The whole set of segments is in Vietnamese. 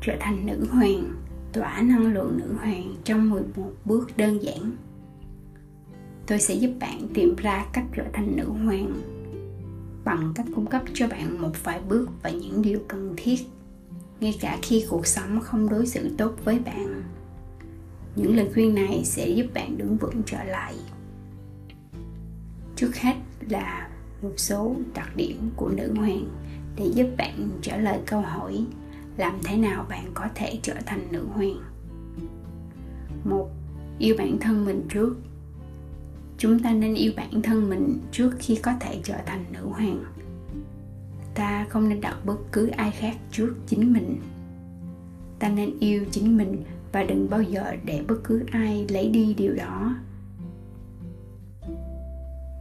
trở thành nữ hoàng, tỏa năng lượng nữ hoàng trong 11 bước đơn giản. Tôi sẽ giúp bạn tìm ra cách trở thành nữ hoàng bằng cách cung cấp cho bạn một vài bước và những điều cần thiết, ngay cả khi cuộc sống không đối xử tốt với bạn. Những lời khuyên này sẽ giúp bạn đứng vững trở lại. Trước hết là một số đặc điểm của nữ hoàng để giúp bạn trả lời câu hỏi làm thế nào bạn có thể trở thành nữ hoàng? Một, yêu bản thân mình trước. Chúng ta nên yêu bản thân mình trước khi có thể trở thành nữ hoàng. Ta không nên đặt bất cứ ai khác trước chính mình. Ta nên yêu chính mình và đừng bao giờ để bất cứ ai lấy đi điều đó.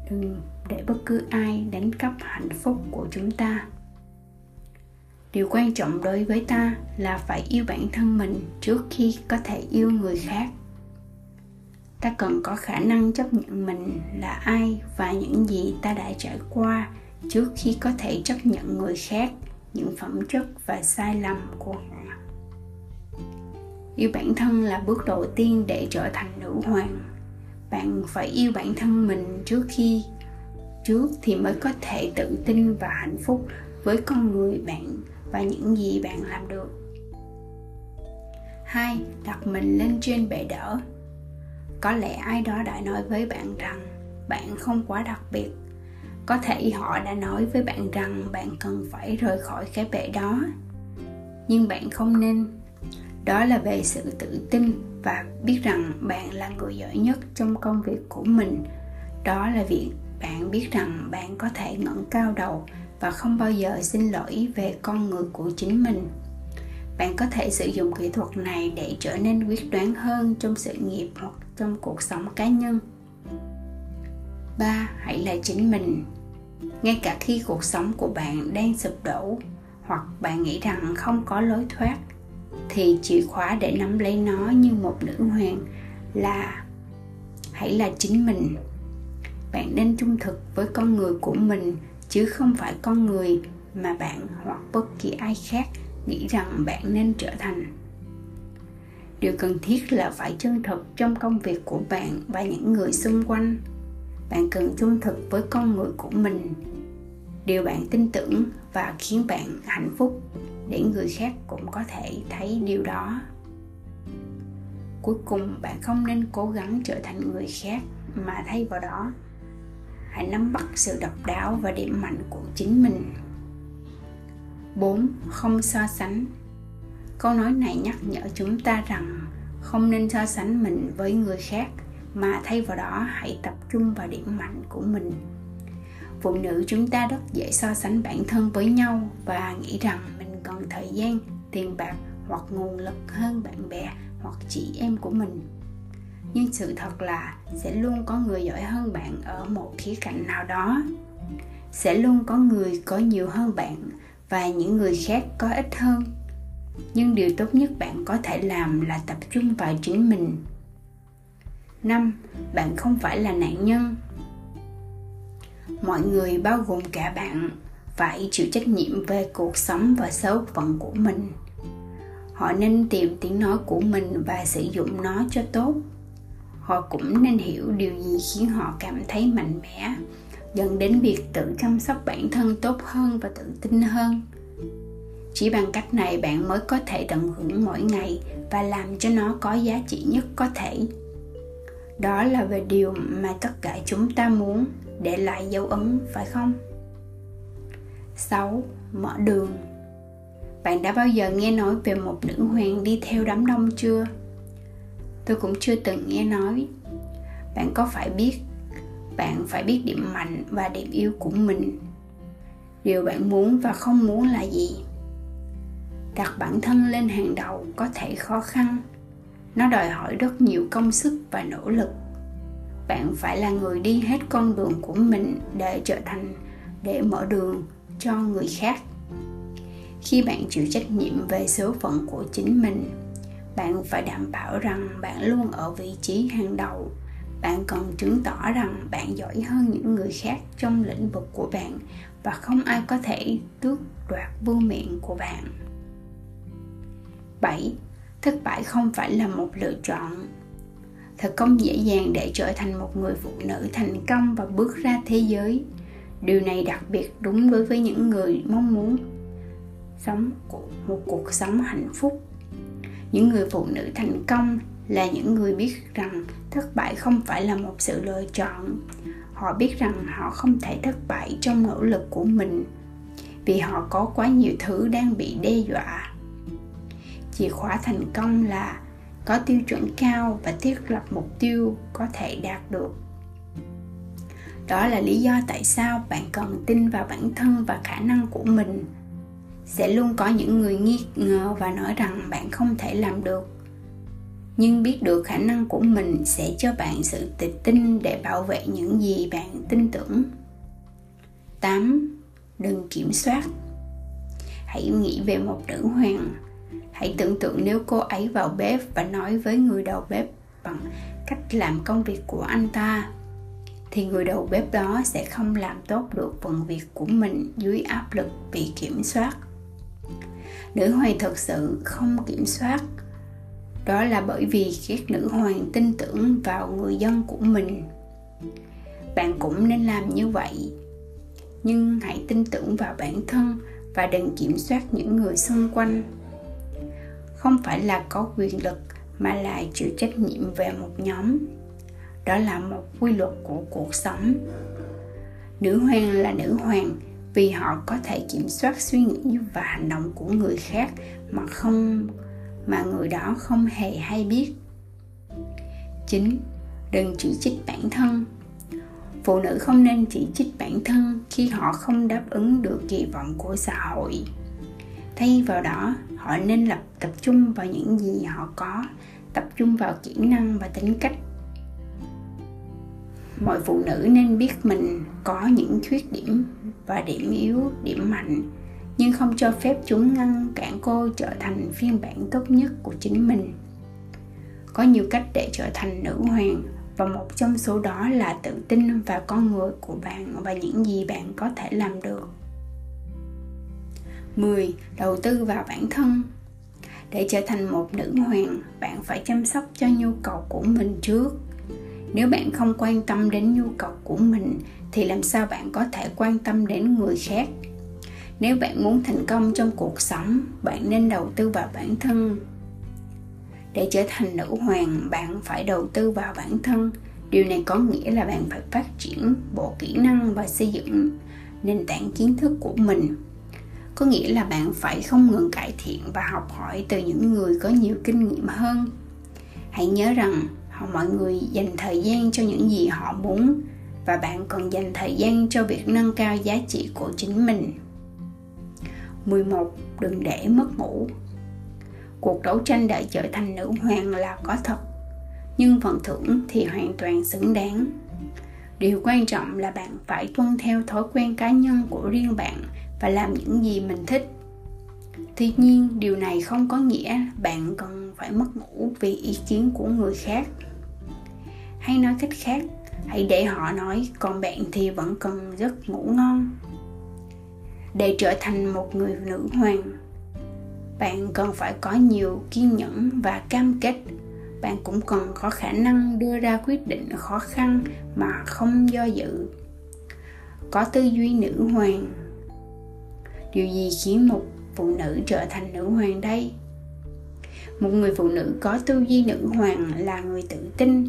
Đừng để bất cứ ai đánh cắp hạnh phúc của chúng ta điều quan trọng đối với ta là phải yêu bản thân mình trước khi có thể yêu người khác. Ta cần có khả năng chấp nhận mình là ai và những gì ta đã trải qua trước khi có thể chấp nhận người khác, những phẩm chất và sai lầm của họ. Yêu bản thân là bước đầu tiên để trở thành nữ hoàng. Bạn phải yêu bản thân mình trước khi, trước thì mới có thể tự tin và hạnh phúc với con người bạn và những gì bạn làm được. Hai, đặt mình lên trên bệ đỡ. Có lẽ ai đó đã nói với bạn rằng bạn không quá đặc biệt. Có thể họ đã nói với bạn rằng bạn cần phải rời khỏi cái bệ đó. Nhưng bạn không nên. Đó là về sự tự tin và biết rằng bạn là người giỏi nhất trong công việc của mình. Đó là việc bạn biết rằng bạn có thể ngẩng cao đầu và không bao giờ xin lỗi về con người của chính mình. Bạn có thể sử dụng kỹ thuật này để trở nên quyết đoán hơn trong sự nghiệp hoặc trong cuộc sống cá nhân. Ba, hãy là chính mình. Ngay cả khi cuộc sống của bạn đang sụp đổ hoặc bạn nghĩ rằng không có lối thoát, thì chìa khóa để nắm lấy nó như một nữ hoàng là hãy là chính mình. Bạn nên trung thực với con người của mình chứ không phải con người mà bạn hoặc bất kỳ ai khác nghĩ rằng bạn nên trở thành. Điều cần thiết là phải chân thực trong công việc của bạn và những người xung quanh. Bạn cần chân thực với con người của mình. Điều bạn tin tưởng và khiến bạn hạnh phúc để người khác cũng có thể thấy điều đó. Cuối cùng, bạn không nên cố gắng trở thành người khác mà thay vào đó hãy nắm bắt sự độc đáo và điểm mạnh của chính mình. 4. Không so sánh. Câu nói này nhắc nhở chúng ta rằng không nên so sánh mình với người khác, mà thay vào đó hãy tập trung vào điểm mạnh của mình. Phụ nữ chúng ta rất dễ so sánh bản thân với nhau và nghĩ rằng mình cần thời gian, tiền bạc hoặc nguồn lực hơn bạn bè hoặc chị em của mình nhưng sự thật là sẽ luôn có người giỏi hơn bạn ở một khía cạnh nào đó. Sẽ luôn có người có nhiều hơn bạn và những người khác có ít hơn. Nhưng điều tốt nhất bạn có thể làm là tập trung vào chính mình. Năm, bạn không phải là nạn nhân. Mọi người bao gồm cả bạn phải chịu trách nhiệm về cuộc sống và số phận của mình. Họ nên tìm tiếng nói của mình và sử dụng nó cho tốt họ cũng nên hiểu điều gì khiến họ cảm thấy mạnh mẽ, dẫn đến việc tự chăm sóc bản thân tốt hơn và tự tin hơn chỉ bằng cách này bạn mới có thể tận hưởng mỗi ngày và làm cho nó có giá trị nhất có thể đó là về điều mà tất cả chúng ta muốn, để lại dấu ấn, phải không 6. Mở đường Bạn đã bao giờ nghe nói về một nữ hoàng đi theo đám đông chưa? Tôi cũng chưa từng nghe nói. Bạn có phải biết, Bạn phải biết điểm mạnh và điểm yếu của mình. Điều bạn muốn và không muốn là gì? Đặt bản thân lên hàng đầu có thể khó khăn. Nó đòi hỏi rất nhiều công sức và nỗ lực. Bạn phải là người đi hết con đường của mình để trở thành, để mở đường cho người khác. Khi bạn chịu trách nhiệm về số phận của chính mình bạn phải đảm bảo rằng bạn luôn ở vị trí hàng đầu bạn cần chứng tỏ rằng bạn giỏi hơn những người khác trong lĩnh vực của bạn và không ai có thể tước đoạt vương miện của bạn 7. Thất bại không phải là một lựa chọn. Thật không dễ dàng để trở thành một người phụ nữ thành công và bước ra thế giới. Điều này đặc biệt đúng đối với những người mong muốn sống một cuộc sống hạnh phúc. Những người phụ nữ thành công là những người biết rằng thất bại không phải là một sự lựa chọn. Họ biết rằng họ không thể thất bại trong nỗ lực của mình vì họ có quá nhiều thứ đang bị đe dọa. Chìa khóa thành công là có tiêu chuẩn cao và thiết lập mục tiêu có thể đạt được. Đó là lý do tại sao bạn cần tin vào bản thân và khả năng của mình sẽ luôn có những người nghi ngờ và nói rằng bạn không thể làm được. Nhưng biết được khả năng của mình sẽ cho bạn sự tự tin để bảo vệ những gì bạn tin tưởng. 8. Đừng kiểm soát. Hãy nghĩ về một nữ hoàng. Hãy tưởng tượng nếu cô ấy vào bếp và nói với người đầu bếp bằng cách làm công việc của anh ta, thì người đầu bếp đó sẽ không làm tốt được phần việc của mình dưới áp lực bị kiểm soát nữ hoàng thật sự không kiểm soát. Đó là bởi vì các nữ hoàng tin tưởng vào người dân của mình. Bạn cũng nên làm như vậy. Nhưng hãy tin tưởng vào bản thân và đừng kiểm soát những người xung quanh. Không phải là có quyền lực mà là chịu trách nhiệm về một nhóm. Đó là một quy luật của cuộc sống. Nữ hoàng là nữ hoàng vì họ có thể kiểm soát suy nghĩ và hành động của người khác mà không mà người đó không hề hay biết 9. Đừng chỉ trích bản thân Phụ nữ không nên chỉ trích bản thân khi họ không đáp ứng được kỳ vọng của xã hội. Thay vào đó, họ nên lập tập trung vào những gì họ có, tập trung vào kỹ năng và tính cách. Mọi phụ nữ nên biết mình có những khuyết điểm và điểm yếu, điểm mạnh nhưng không cho phép chúng ngăn cản cô trở thành phiên bản tốt nhất của chính mình có nhiều cách để trở thành nữ hoàng và một trong số đó là tự tin vào con người của bạn và những gì bạn có thể làm được 10. Đầu tư vào bản thân Để trở thành một nữ hoàng, bạn phải chăm sóc cho nhu cầu của mình trước. Nếu bạn không quan tâm đến nhu cầu của mình thì làm sao bạn có thể quan tâm đến người khác? nếu bạn muốn thành công trong cuộc sống, bạn nên đầu tư vào bản thân. Để trở thành nữ hoàng, bạn phải đầu tư vào bản thân. Điều này có nghĩa là bạn phải phát triển bộ kỹ năng và xây dựng nền tảng kiến thức của mình. Có nghĩa là bạn phải không ngừng cải thiện và học hỏi từ những người có nhiều kinh nghiệm hơn. Hãy nhớ rằng, họ mọi người dành thời gian cho những gì họ muốn và bạn cần dành thời gian cho việc nâng cao giá trị của chính mình. 11. Đừng để mất ngủ. Cuộc đấu tranh để trở thành nữ hoàng là có thật, Nhưng phần thưởng thì hoàn toàn xứng đáng. Điều quan trọng là bạn phải tuân theo thói quen cá nhân của riêng bạn và làm những gì mình thích. Tuy nhiên, điều này không có nghĩa bạn cần phải mất ngủ vì ý kiến của người khác. Hay nói cách khác hãy để họ nói còn bạn thì vẫn cần giấc ngủ ngon. Để trở thành một người nữ hoàng, bạn cần phải có nhiều kiên nhẫn và cam kết. Bạn cũng cần có khả năng đưa ra quyết định khó khăn mà không do dự. Có tư duy nữ hoàng. Điều gì khiến một phụ nữ trở thành nữ hoàng đây? Một người phụ nữ có tư duy nữ hoàng là người tự tin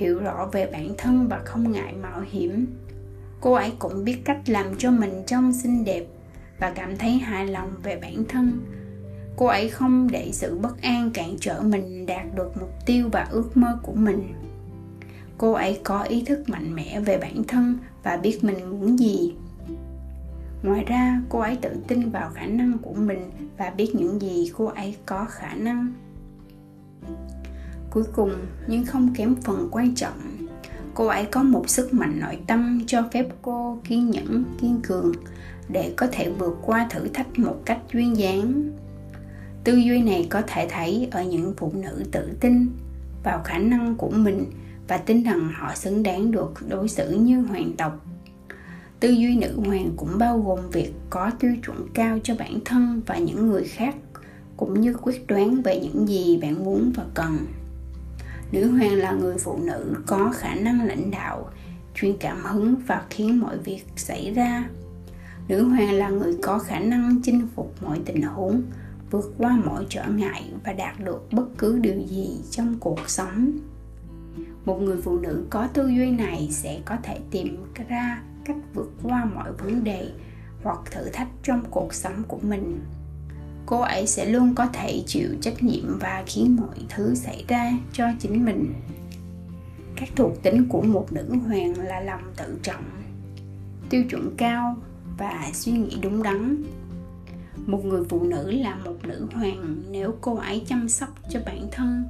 hiểu rõ về bản thân và không ngại mạo hiểm. Cô ấy cũng biết cách làm cho mình trông xinh đẹp và cảm thấy hài lòng về bản thân. Cô ấy không để sự bất an cản trở mình đạt được mục tiêu và ước mơ của mình. Cô ấy có ý thức mạnh mẽ về bản thân và biết mình muốn gì. Ngoài ra, cô ấy tự tin vào khả năng của mình và biết những gì cô ấy có khả năng cuối cùng, nhưng không kém phần quan trọng, cô ấy có một sức mạnh nội tâm cho phép cô kiên nhẫn, kiên cường để có thể vượt qua thử thách một cách duyên dáng. Tư duy này có thể thấy ở những phụ nữ tự tin vào khả năng của mình và tin rằng họ xứng đáng được đối xử như hoàng tộc. Tư duy nữ hoàng cũng bao gồm việc có tiêu chuẩn cao cho bản thân và những người khác, cũng như quyết đoán về những gì bạn muốn và cần nữ hoàng là người phụ nữ có khả năng lãnh đạo, truyền cảm hứng và khiến mọi việc xảy ra. Nữ hoàng là người có khả năng chinh phục mọi tình huống, vượt qua mọi trở ngại và đạt được bất cứ điều gì trong cuộc sống. Một người phụ nữ có tư duy này sẽ có thể tìm ra cách vượt qua mọi vấn đề hoặc thử thách trong cuộc sống của mình cô ấy sẽ luôn có thể chịu trách nhiệm và khiến mọi thứ xảy ra cho chính mình. Các thuộc tính của một nữ hoàng là lòng tự trọng, tiêu chuẩn cao và suy nghĩ đúng đắn. Một người phụ nữ là một nữ hoàng, nếu cô ấy chăm sóc cho bản thân,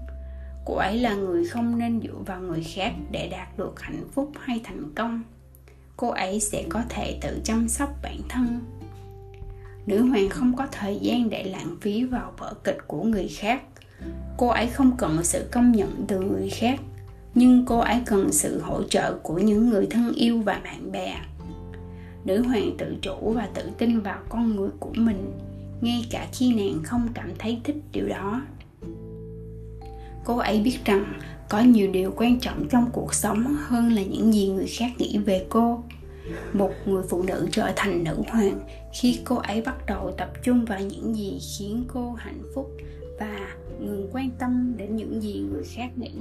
cô ấy là người không nên dựa vào người khác để đạt được hạnh phúc hay thành công. Cô ấy sẽ có thể tự chăm sóc bản thân nữ hoàng không có thời gian để lãng phí vào vở kịch của người khác. Cô ấy không cần sự công nhận từ người khác, nhưng cô ấy cần sự hỗ trợ của những người thân yêu và bạn bè. Nữ hoàng tự chủ và tự tin vào con người của mình, ngay cả khi nàng không cảm thấy thích điều đó. Cô ấy biết rằng có nhiều điều quan trọng trong cuộc sống hơn là những gì người khác nghĩ về cô một người phụ nữ trở thành nữ hoàng khi cô ấy bắt đầu tập trung vào những gì khiến cô hạnh phúc và ngừng quan tâm đến những gì người khác nghĩ.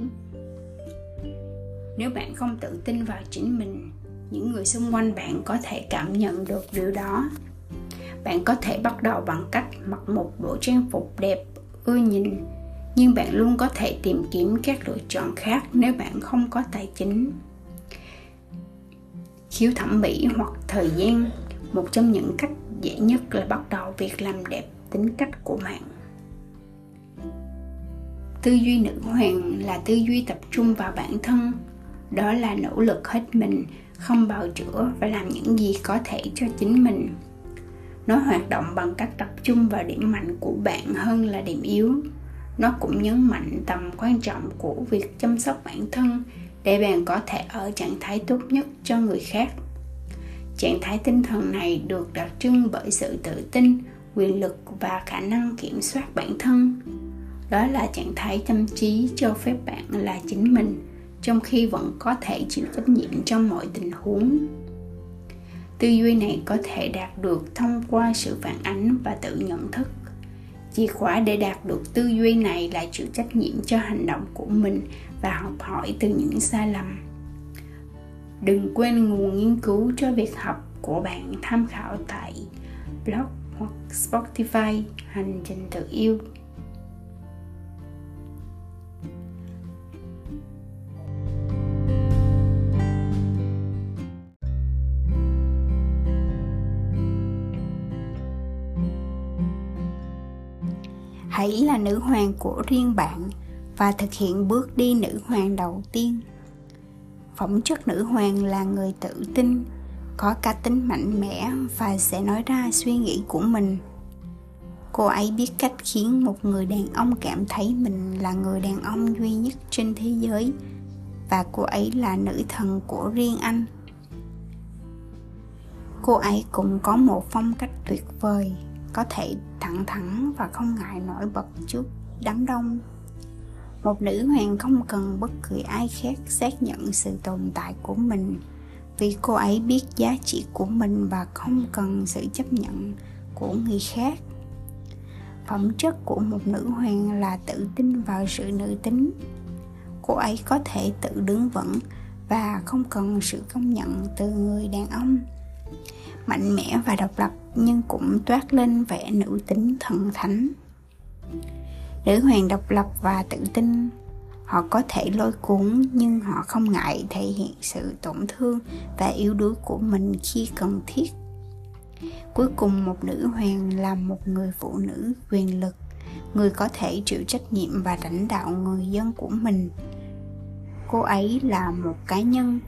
Nếu bạn không tự tin vào chính mình, những người xung quanh bạn có thể cảm nhận được điều đó. Bạn có thể bắt đầu bằng cách mặc một bộ trang phục đẹp, ưa nhìn, nhưng bạn luôn có thể tìm kiếm các lựa chọn khác nếu bạn không có tài chính khiếu thẩm mỹ hoặc thời gian, một trong những cách dễ nhất là bắt đầu việc làm đẹp tính cách của bạn. Tư duy nữ hoàng là tư duy tập trung vào bản thân. Đó là nỗ lực hết mình, không bào chữa và làm những gì có thể cho chính mình. Nó hoạt động bằng cách tập trung vào điểm mạnh của bạn hơn là điểm yếu. Nó cũng nhấn mạnh tầm quan trọng của việc chăm sóc bản thân để bạn có thể ở trạng thái tốt nhất cho người khác. Trạng thái tinh thần này được đặc trưng bởi sự tự tin, quyền lực và khả năng kiểm soát bản thân. Đó là trạng thái tâm trí cho phép bạn là chính mình, trong khi vẫn có thể chịu trách nhiệm trong mọi tình huống. Tư duy này có thể đạt được thông qua sự phản ánh và tự nhận thức. Chìa khóa để đạt được tư duy này là chịu trách nhiệm cho hành động của mình và học hỏi từ những sai lầm. Đừng quên nguồn nghiên cứu cho việc học của bạn tham khảo tại blog hoặc spotify hành trình tự yêu. Hãy là nữ hoàng của riêng bạn và thực hiện bước đi nữ hoàng đầu tiên. Phẩm chất nữ hoàng là người tự tin, có cá tính mạnh mẽ và sẽ nói ra suy nghĩ của mình. Cô ấy biết cách khiến một người đàn ông cảm thấy mình là người đàn ông duy nhất trên thế giới và cô ấy là nữ thần của riêng anh. Cô ấy cũng có một phong cách tuyệt vời, có thể thẳng thắn và không ngại nổi bật trước đám đông một nữ hoàng không cần bất kỳ ai khác xác nhận sự tồn tại của mình, vì cô ấy biết giá trị của mình và không cần sự chấp nhận của người khác. Phẩm chất của một nữ hoàng là tự tin vào sự nữ tính. Cô ấy có thể tự đứng vững và không cần sự công nhận từ người đàn ông. Mạnh mẽ và độc lập nhưng cũng toát lên vẻ nữ tính thần thánh nữ hoàng độc lập và tự tin. Họ có thể lôi cuốn, nhưng họ không ngại thể hiện sự tổn thương và yếu đuối của mình khi cần thiết. Cuối cùng, một nữ hoàng là một người phụ nữ quyền lực, người có thể chịu trách nhiệm và lãnh đạo người dân của mình. Cô ấy là một cá nhân,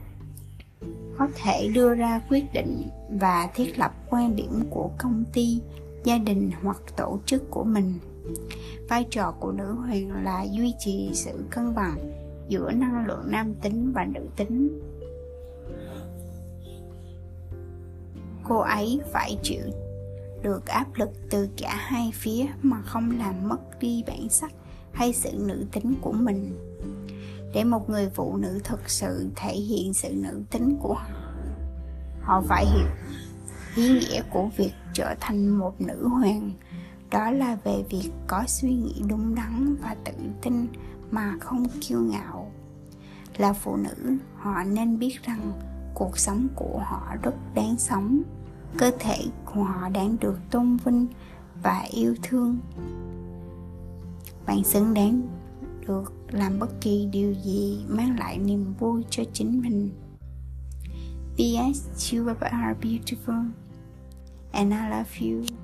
có thể đưa ra quyết định và thiết lập quan điểm của công ty, gia đình hoặc tổ chức của mình vai trò của nữ hoàng là duy trì sự cân bằng giữa năng lượng nam tính và nữ tính. Cô ấy phải chịu được áp lực từ cả hai phía mà không làm mất đi bản sắc hay sự nữ tính của mình. Để một người phụ nữ thực sự thể hiện sự nữ tính của họ họ phải hiểu ý nghĩa của việc trở thành một nữ hoàng đó là về việc có suy nghĩ đúng đắn và tự tin mà không kiêu ngạo là phụ nữ, họ nên biết rằng cuộc sống của họ rất đáng sống cơ thể của họ đáng được tôn vinh và yêu thương bạn xứng đáng được làm bất kỳ điều gì mang lại niềm vui cho chính mình P.S. You are beautiful, and I love you.